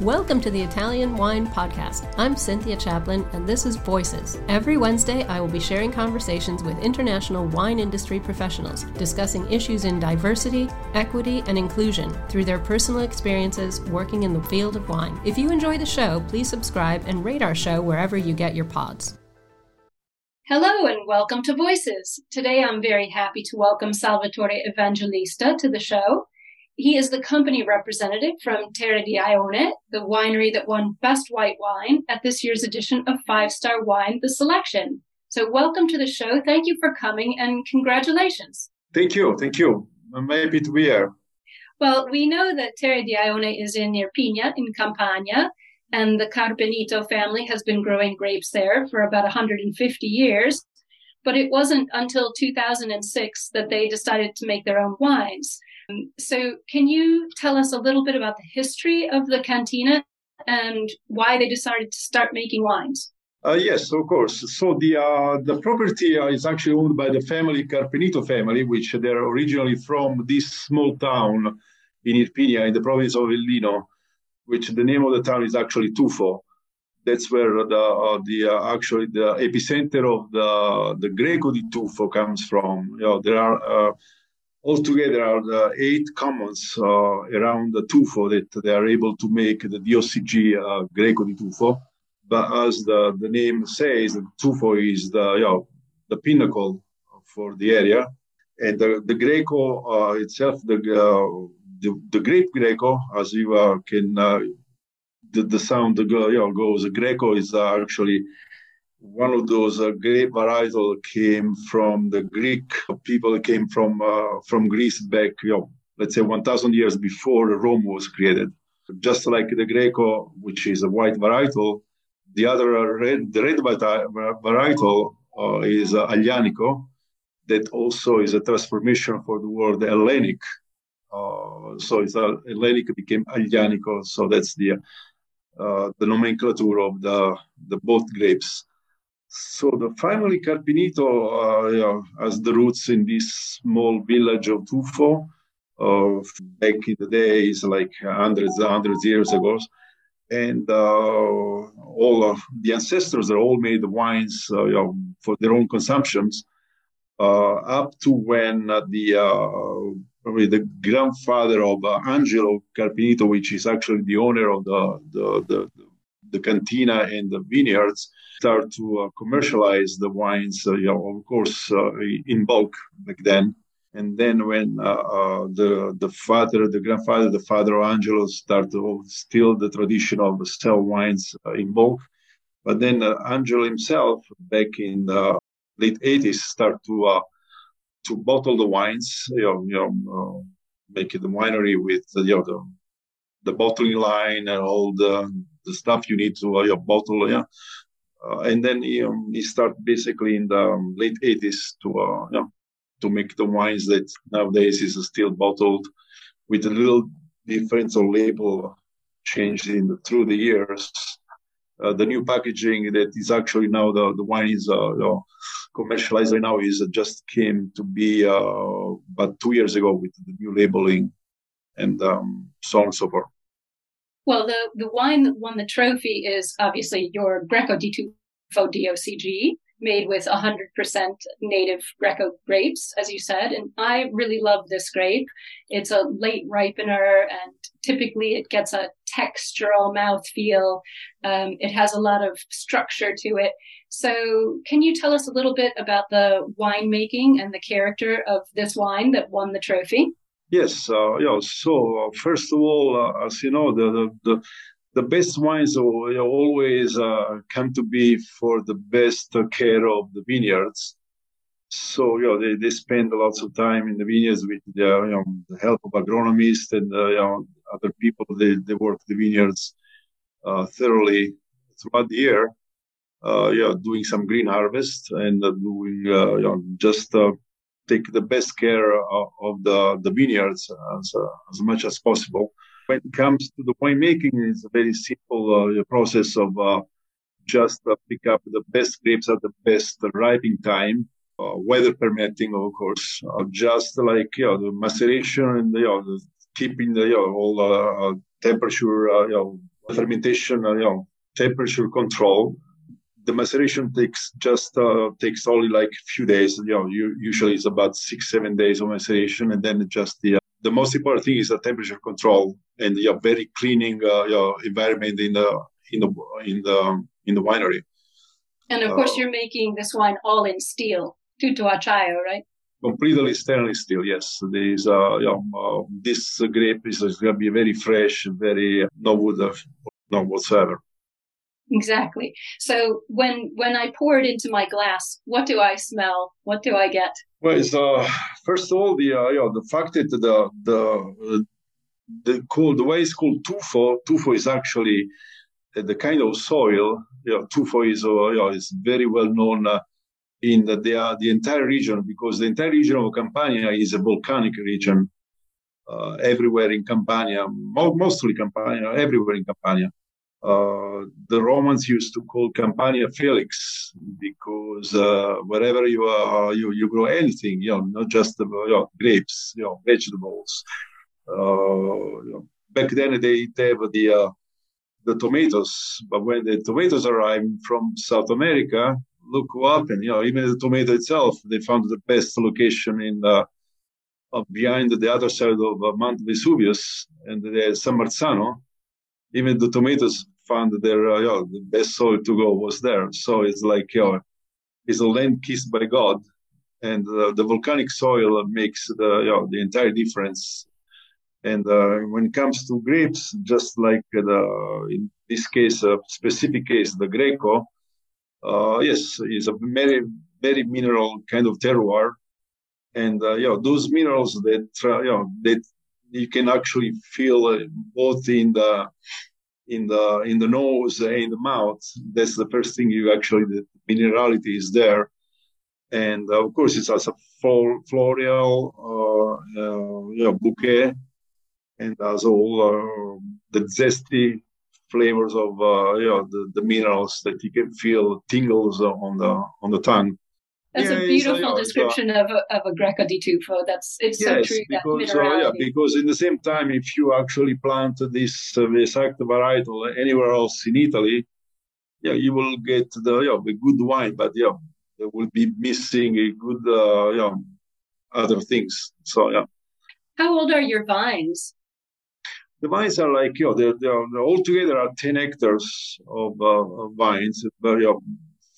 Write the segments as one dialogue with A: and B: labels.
A: Welcome to the Italian Wine Podcast. I'm Cynthia Chaplin, and this is Voices. Every Wednesday, I will be sharing conversations with international wine industry professionals, discussing issues in diversity, equity, and inclusion through their personal experiences working in the field of wine. If you enjoy the show, please subscribe and rate our show wherever you get your pods.
B: Hello and welcome to Voices. Today I'm very happy to welcome Salvatore Evangelista to the show. He is the company representative from Terra di Aione, the winery that won Best White Wine at this year's edition of Five Star Wine, The Selection. So, welcome to the show. Thank you for coming and congratulations.
C: Thank you. Thank you. I'm happy to be here.
B: Well, we know that Terra di Aione is in Irpinia in Campania, and the Carpenito family has been growing grapes there for about 150 years. But it wasn't until 2006 that they decided to make their own wines. So, can you tell us a little bit about the history of the cantina and why they decided to start making wines?
C: Uh, yes, of course. So the uh, the property uh, is actually owned by the family Carpenito family, which they're originally from this small town in Irpinia, in the province of Avellino, which the name of the town is actually Tufo. That's where the uh, the uh, actually the epicenter of the the Greco di Tufo comes from. You know, there are uh, Altogether are the eight commons uh, around the tufo that they are able to make the DOCG uh, Greco di Tufo. But as the, the name says, the tufo is the, you know, the pinnacle for the area. And the, the Greco uh, itself, the, uh, the, the grape Greco, as you uh, can, uh, the, the sound you know, goes, Greco is actually one of those uh, great varietal came from the Greek people came from uh, from Greece back, you know, let's say 1,000 years before Rome was created. Just like the Greco, which is a white varietal, the other uh, red, the red varietal uh, is uh, Aglianico, that also is a transformation for the word Hellenic. Uh, so it's uh, Hellenic became Aglianico, so that's the uh, the nomenclature of the the both grapes. So the family Carpenito uh, yeah, has the roots in this small village of Tufo. Uh, back in the days, like hundreds, hundreds years ago, and uh, all of the ancestors are all made wines uh, you know, for their own consumptions, uh, up to when the uh, probably the grandfather of Angelo Carpenito, which is actually the owner of the the, the, the cantina and the vineyards start to uh, commercialize the wines, uh, you know, of course, uh, in bulk back then. And then when the the father, the grandfather, the father of Angelo started to still the tradition of sell wines in bulk. But then Angelo himself, back in the late 80s, start to to bottle the wines, you know, you know, uh, make the winery with you know the, the bottling line and all the the stuff you need to uh, bottle, yeah, uh, and then he, um, he started basically in the um, late 80s to uh, know, to make the wines that nowadays is still bottled with a little difference of label changed in the, through the years. Uh, the new packaging that is actually now the, the wine is uh, you know, commercialized right now is uh, just came to be uh, about two years ago with the new labeling and um, so on and so forth.
B: Well, the, the wine that won the trophy is obviously your Greco di Tufo DOCG, made with 100% native Greco grapes, as you said. And I really love this grape. It's a late ripener, and typically it gets a textural mouth feel. Um, it has a lot of structure to it. So, can you tell us a little bit about the winemaking and the character of this wine that won the trophy?
C: Yes, uh, yeah. So uh, first of all, uh, as you know, the the, the, best wines always uh, come to be for the best care of the vineyards. So, you know, they, they spend lots of time in the vineyards with the, you know, the help of agronomists and, uh, you know, other people. They, they work the vineyards uh, thoroughly throughout the year. Uh, yeah, doing some green harvest and uh, doing, uh, you know, just uh, take the best care of, of the, the vineyards as, uh, as much as possible. When it comes to the winemaking, it's a very simple uh, process of uh, just pick up the best grapes at the best ripening time uh, weather permitting, of course, uh, just like you know, the maceration and you know, the keeping the you know, all uh, temperature, you know, fermentation, you know, temperature control. The maceration takes just takes only like a few days. You know, you, usually it's about six seven days of maceration, and then just the the most important thing is the temperature control and the very cleaning uh, your environment in the in the in the in the winery.
B: And of course, uh, you're making this wine all in steel tutto acciaio, right?
C: Completely stainless steel, yes. There is, uh, you know, uh, this grape is, going to be very fresh, very no wood, uh, no whatsoever.
B: Exactly. So when when I pour it into my glass, what do I smell? What do I get?
C: Well, it's, uh, first of all, the uh, you know, the fact that the the the called the way it's called tufo. Tufo is actually the kind of soil. You know, tufo is uh, you know, is very well known uh, in the, the, the entire region because the entire region of Campania is a volcanic region. Uh, everywhere in Campania, mo- mostly Campania, everywhere in Campania. Uh, the Romans used to call Campania Felix because uh, wherever you are, you, you grow anything, you know, not just uh, you know, grapes, you know, vegetables. Uh, you know, back then they, have the uh, the tomatoes, but when the tomatoes arrived from South America, look up happened. you know even the tomato itself they found the best location in the uh, behind the other side of Mount Vesuvius and the San Marzano. Even the tomatoes found their uh, know, the best soil to go was there. So it's like know, it's a land kissed by God, and uh, the volcanic soil makes the the entire difference. And uh, when it comes to grapes, just like the in this case, a specific case, the Greco, uh, yes, it's a very, very mineral kind of terroir. And, uh, you know, those minerals that, uh, you know, that you can actually feel uh, both in the, in the, in the nose and in the mouth. That's the first thing you actually, the minerality is there. And uh, of course, it's also floral, uh, you know, bouquet and as all the zesty flavors of uh, you know the, the minerals that you can feel tingles on the on the tongue.
B: That's yeah, a beautiful description uh, of a, of a Greco di Tufo. That's it's yes, so true.
C: Because uh, yeah, because in the same time, if you actually plant this uh, exact varietal anywhere else in Italy, yeah, you will get the yeah, the good wine, but yeah, there will be missing a good uh, yeah other things. So yeah.
B: How old are your vines?
C: the vines are like, you know, they're, they're altogether are 10 hectares of, uh, vines, but, know,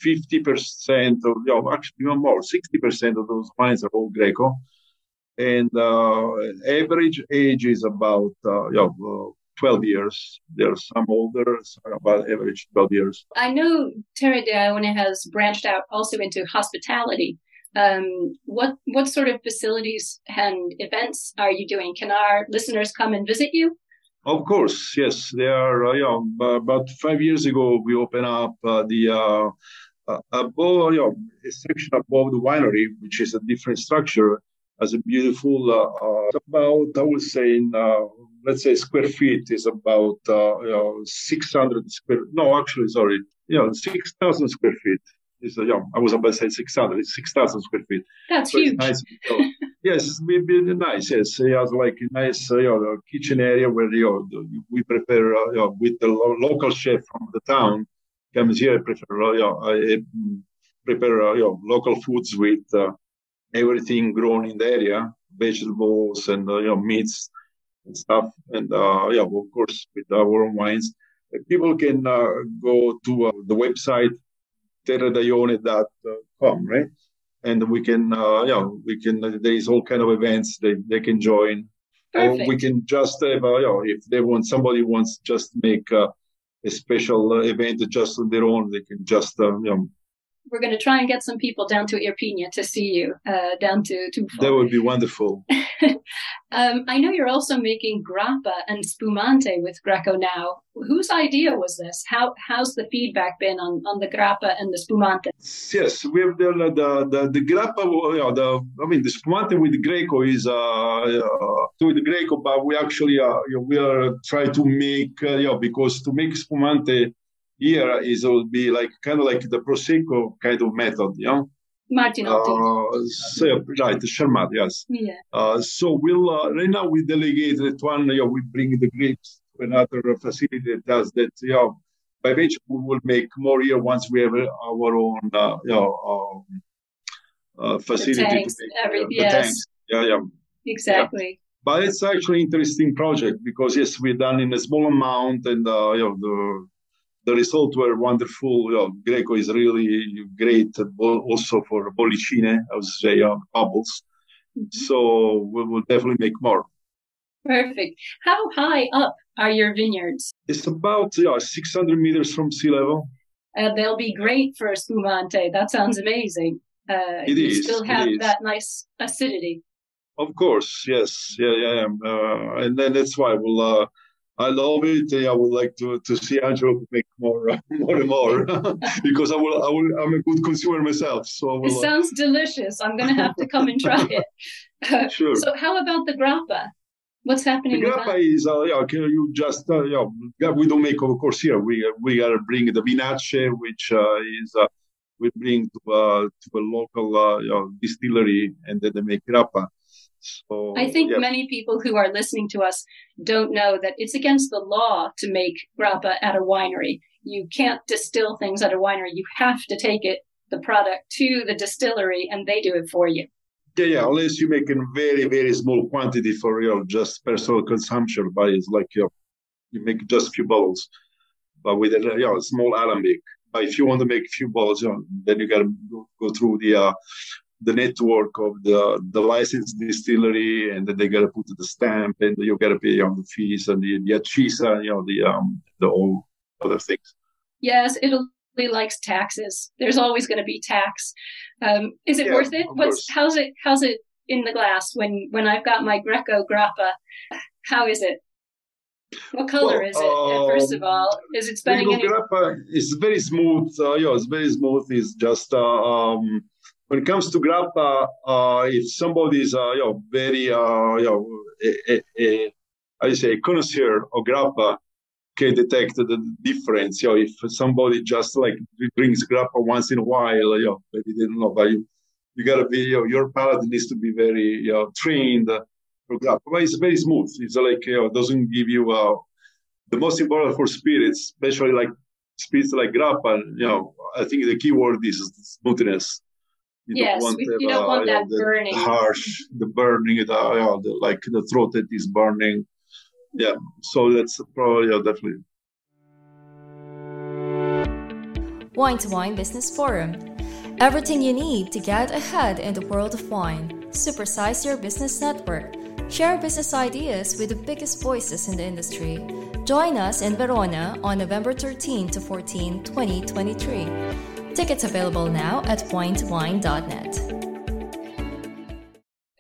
C: 50% of, you know, actually even more, 60% of those vines are all Greco. And uh, average age is about, uh, you know, uh, 12 years. There are some older, some about average 12 years.
B: I know Terra D'Aione has branched out also into hospitality. Um, what what sort of facilities and events are you doing? Can our listeners come and visit you?
C: Of course, yes. There are, uh, yeah, about five years ago, we opened up uh, the uh above, you know, a section above the winery, which is a different structure, as a beautiful, uh, uh about, I would say, in, uh, let's say square feet is about, you know, 600 square, no, actually, sorry, you know, 6,000 square feet is, uh, yeah, I was about to say 600, it's 6,000 square feet.
B: That's so huge.
C: nice. yes, it's really nice. Yes, it has like a nice uh, you know, kitchen area where you know, we prepare uh, you know, with the lo- local chef from the town comes here, prepare, uh, you know, uh, prepare uh, you know, local foods with uh, everything grown in the area, vegetables and you know, meats and stuff. And yeah, of course, with our own wines. People can go to the website terredaione.com, right? And we can, uh, yeah, we can, there is all kind of events they, they can join.
B: Perfect.
C: Or we can just, uh, you know, if they want, somebody wants just make a, a special event just on their own, they can just, uh, you know,
B: we're going to try and get some people down to Irpinia to see you, uh, down to Tufo.
C: That would be wonderful.
B: um, I know you're also making grappa and spumante with Greco now. Whose idea was this? How how's the feedback been on, on the grappa and the spumante?
C: Yes, we have the the the, the grappa. You know, the I mean the spumante with Greco is uh, uh with Greco, but we actually uh, we are trying to make uh, you know because to make spumante here is will be like kind of like the prosecco kind of method, you know.
B: Martinotti.
C: Uh, so, right, Charmat, yes.
B: Yeah.
C: Uh, so we'll uh, right now we delegate that one. You know, we bring the grapes to another facility that does that. You know, by which we will make more here once we have our own uh, you know um, uh, facility.
B: The tanks,
C: to make,
B: every,
C: uh,
B: yes.
C: Tanks. Yeah, yeah.
B: Exactly.
C: Yeah. But it's actually interesting project because yes, we're done in a small amount, and uh, you know the the results were wonderful. You know, Greco is really great also for bollicine, I would say, uh, bubbles. Mm-hmm. So we will definitely make more.
B: Perfect. How high up are your vineyards?
C: It's about yeah, 600 meters from sea level.
B: Uh, they'll be great for spumante. That sounds amazing. Uh,
C: it
B: you
C: is,
B: still have that nice acidity.
C: Of course, yes, yeah, yeah, uh, and then that's why we'll uh, I love it. I would like to, to see Angelo make more, more and more because I will, I will, I'm a good consumer myself. So
B: it sounds delicious. I'm going to have to come and try
C: it. sure.
B: So how about the grappa? What's happening?
C: The grappa is, uh, yeah, you just, uh, yeah, we don't make, of course, here. We we are bringing the vinacce, which uh, is uh, we bring to, uh, to a local uh, you know, distillery, and then they make grappa. So,
B: I think many people who are listening to us don't know that it's against the law to make grappa at a winery. You can't distill things at a winery. You have to take it, the product, to the distillery, and they do it for you.
C: Yeah, yeah. Unless you make in very, very small quantity for your just personal consumption, but it's like you, know, you make just a few bottles, but with a you know, small alembic. But if you want to make a few bottles, you know, then you got to go, go through the uh, the network of the the licensed distillery, and then they got to put the stamp, and you got to pay on the fees and the, the accisa, you know, the um the all other things.
B: Yes, Italy likes taxes. There's always going to be tax. Um, is it
C: Yeah,
B: worth it? What's
C: course.
B: how's it how's it in the glass when when I've got my Greco grappa? How is it? What color
C: Well,
B: is it? uh, First of
C: um,
B: all, is it spending any?
C: grappa is very smooth. Uh, yeah, it's very smooth. It's just uh, um, when it comes to grappa, uh, if somebody is uh, you know very uh, you know a, a, a, you say connoisseur of grappa can detect the difference. You know, if somebody just like drinks grappa once in a while, you know, maybe they don't know, but you you gotta be you know, your palate needs to be very you know trained for grappa. But it's very smooth. It's like you know doesn't give you uh, the most important for spirits, especially like spirits like grappa. You know, I think the key word is smoothness. You
B: Yes, we- you don't want
C: uh,
B: that
C: the
B: burning.
C: harsh, the burning, the, you the like the throat that is burning. Yeah, so that's probably yeah, definitely.
D: Wine to Wine Business Forum. Everything you need to get ahead in the world of wine. Supersize your business network. Share business ideas with the biggest voices in the industry. Join us in Verona on November 13 to 14, 2023. Tickets available now at winetowine.net.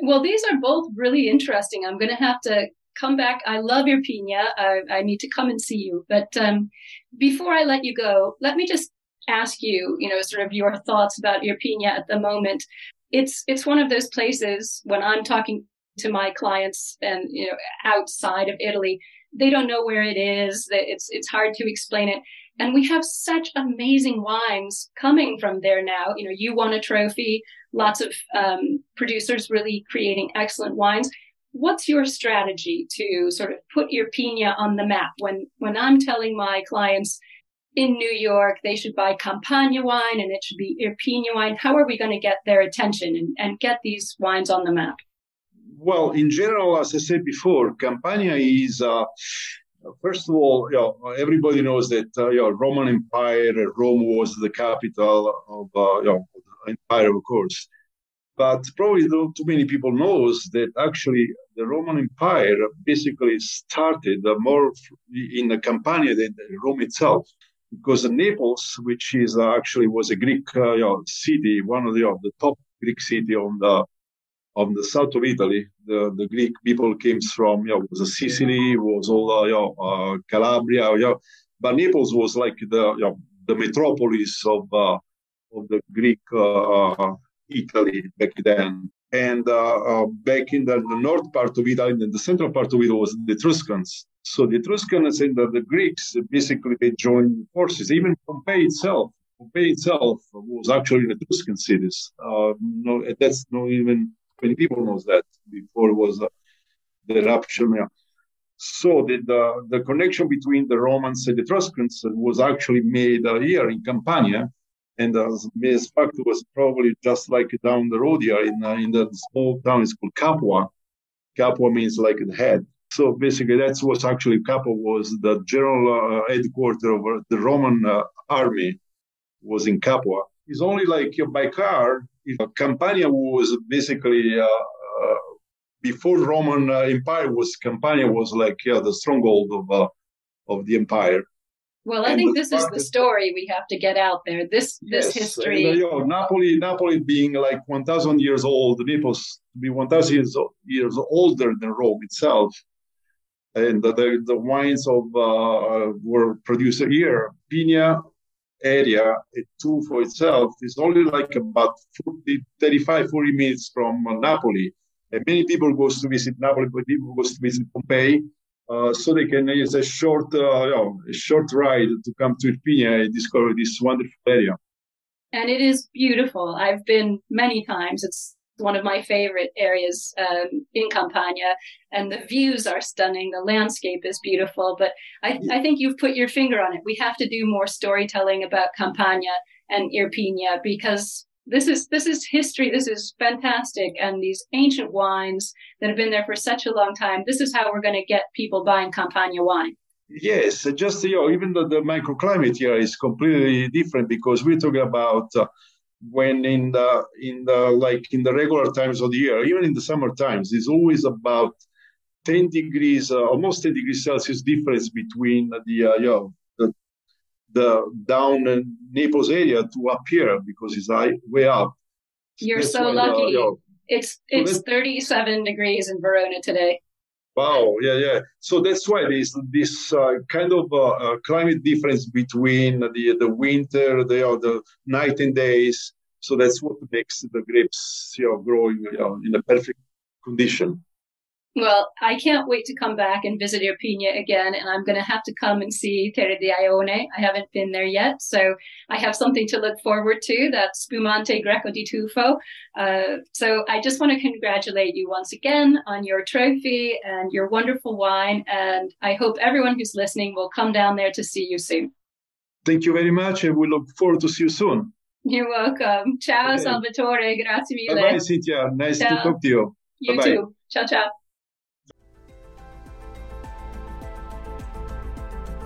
B: Well, these are both really interesting. I'm going to have to come back. I love Irpinia. I, I need to come and see you. But um, before I let you go, let me just ask you, you know, sort of your thoughts about Irpinia at the moment. It's it's one of those places when I'm talking to my clients and you know outside of Italy, they don't know where it is. That It's it's hard to explain it. And we have such amazing wines coming from there now. You know, you won a trophy. Lots of um, producers really creating excellent wines. What's your strategy to sort of put Irpinia on the map? When when I'm telling my clients in New York they should buy Campania wine and it should be Irpina wine, how are we going to get their attention and, and get these wines on the map?
C: Well, in general, as I said before, Campania is, uh, first of all, you know, everybody knows that uh, you know, Roman Empire, Rome was the capital of uh, you know, the empire, of course. But probably not too many people knows that actually the Roman Empire basically started more in the Campania than Rome itself. because Naples, which is uh, actually was a Greek uh, you know, city, one of the, of the top Greek city on the on the south of Italy. The, the Greek people came from, you know, Sicily, was all, uh, you know, uh, Calabria, you know, but Naples was like the, you know, the metropolis of, uh, of the Greek uh, Italy back then. And uh, uh, back in the, the, north part of Italy, and the central part of Italy was the Etruscans. So the Etruscans and the, the Greeks basically they joined forces. Even Pompeii itself, Pompeii itself was actually an Etruscan city. Uh, no, that's not even many people knows that before was uh, the eruption. Yeah. So the, the, the connection between the Romans and the Etruscans was actually made uh, here in Campania, and as matter fact, was probably just like down the road here in uh, in the small town. It's called Capua. Capua means like the head. So basically, that's what actually Capua was. The general uh, headquarters of the Roman uh, army was in Capua. It's only like by car. Campania was basically uh, uh, before Roman uh, Empire was Campania was like yeah the stronghold of of the empire.
B: Well, I and think this is the story we have to get out there. This yes, this history.
C: And, you know, Napoli, Napoli being like one thousand years old, Naples to be one thousand years, years older than Rome itself, and the the, the wines of uh, were produced here. Pigna area, Tufo itself is only like about 40, 35, 40 minutes from Napoli. And many people goes to visit Napoli, but people goes to visit Pompeii uh, so they can use a short, uh, you know, a short ride to come to Irpinia and discover this wonderful area.
B: And it is beautiful. I've been many times. It's one of my favorite areas um, in Campania, and the views are stunning. The landscape is beautiful, but I, I, think you've put your finger on it. We have to do more storytelling about Campania and Irpinia because this is this is history. This is fantastic. And these ancient wines that have been there for such a long time this is how we're going to get people buying campania wine.
C: Yes just you know even though the microclimate here is completely different because we're talking about uh, when in the in the like in the regular times of the year even in the summer times it's always about 10 degrees uh, almost 10 degrees celsius difference between the uh, you know the down in Naples area to up here because it's high, way up.
B: You're that's so lucky. The, you know, it's it's so 37 degrees in Verona today.
C: Wow, yeah, yeah. So that's why there's this uh, kind of uh, uh, climate difference between the the winter, the uh, the night and days. So that's what makes the grapes, you know, growing you know, in a perfect condition.
B: Well, I can't wait to come back and visit Irpinia again, and I'm going to have to come and see Terre di Aione. I haven't been there yet, so I have something to look forward to. That Spumante Greco di Tufo. Uh, so I just want to congratulate you once again on your trophy and your wonderful wine, and I hope everyone who's listening will come down there to see you soon.
C: Thank you very much, and we look forward to see you soon.
B: You're welcome. Ciao, okay. Salvatore. Grazie mille.
C: Bye, bye, Cynthia. Nice ciao. to talk to you.
B: You Bye-bye. too. Ciao, ciao.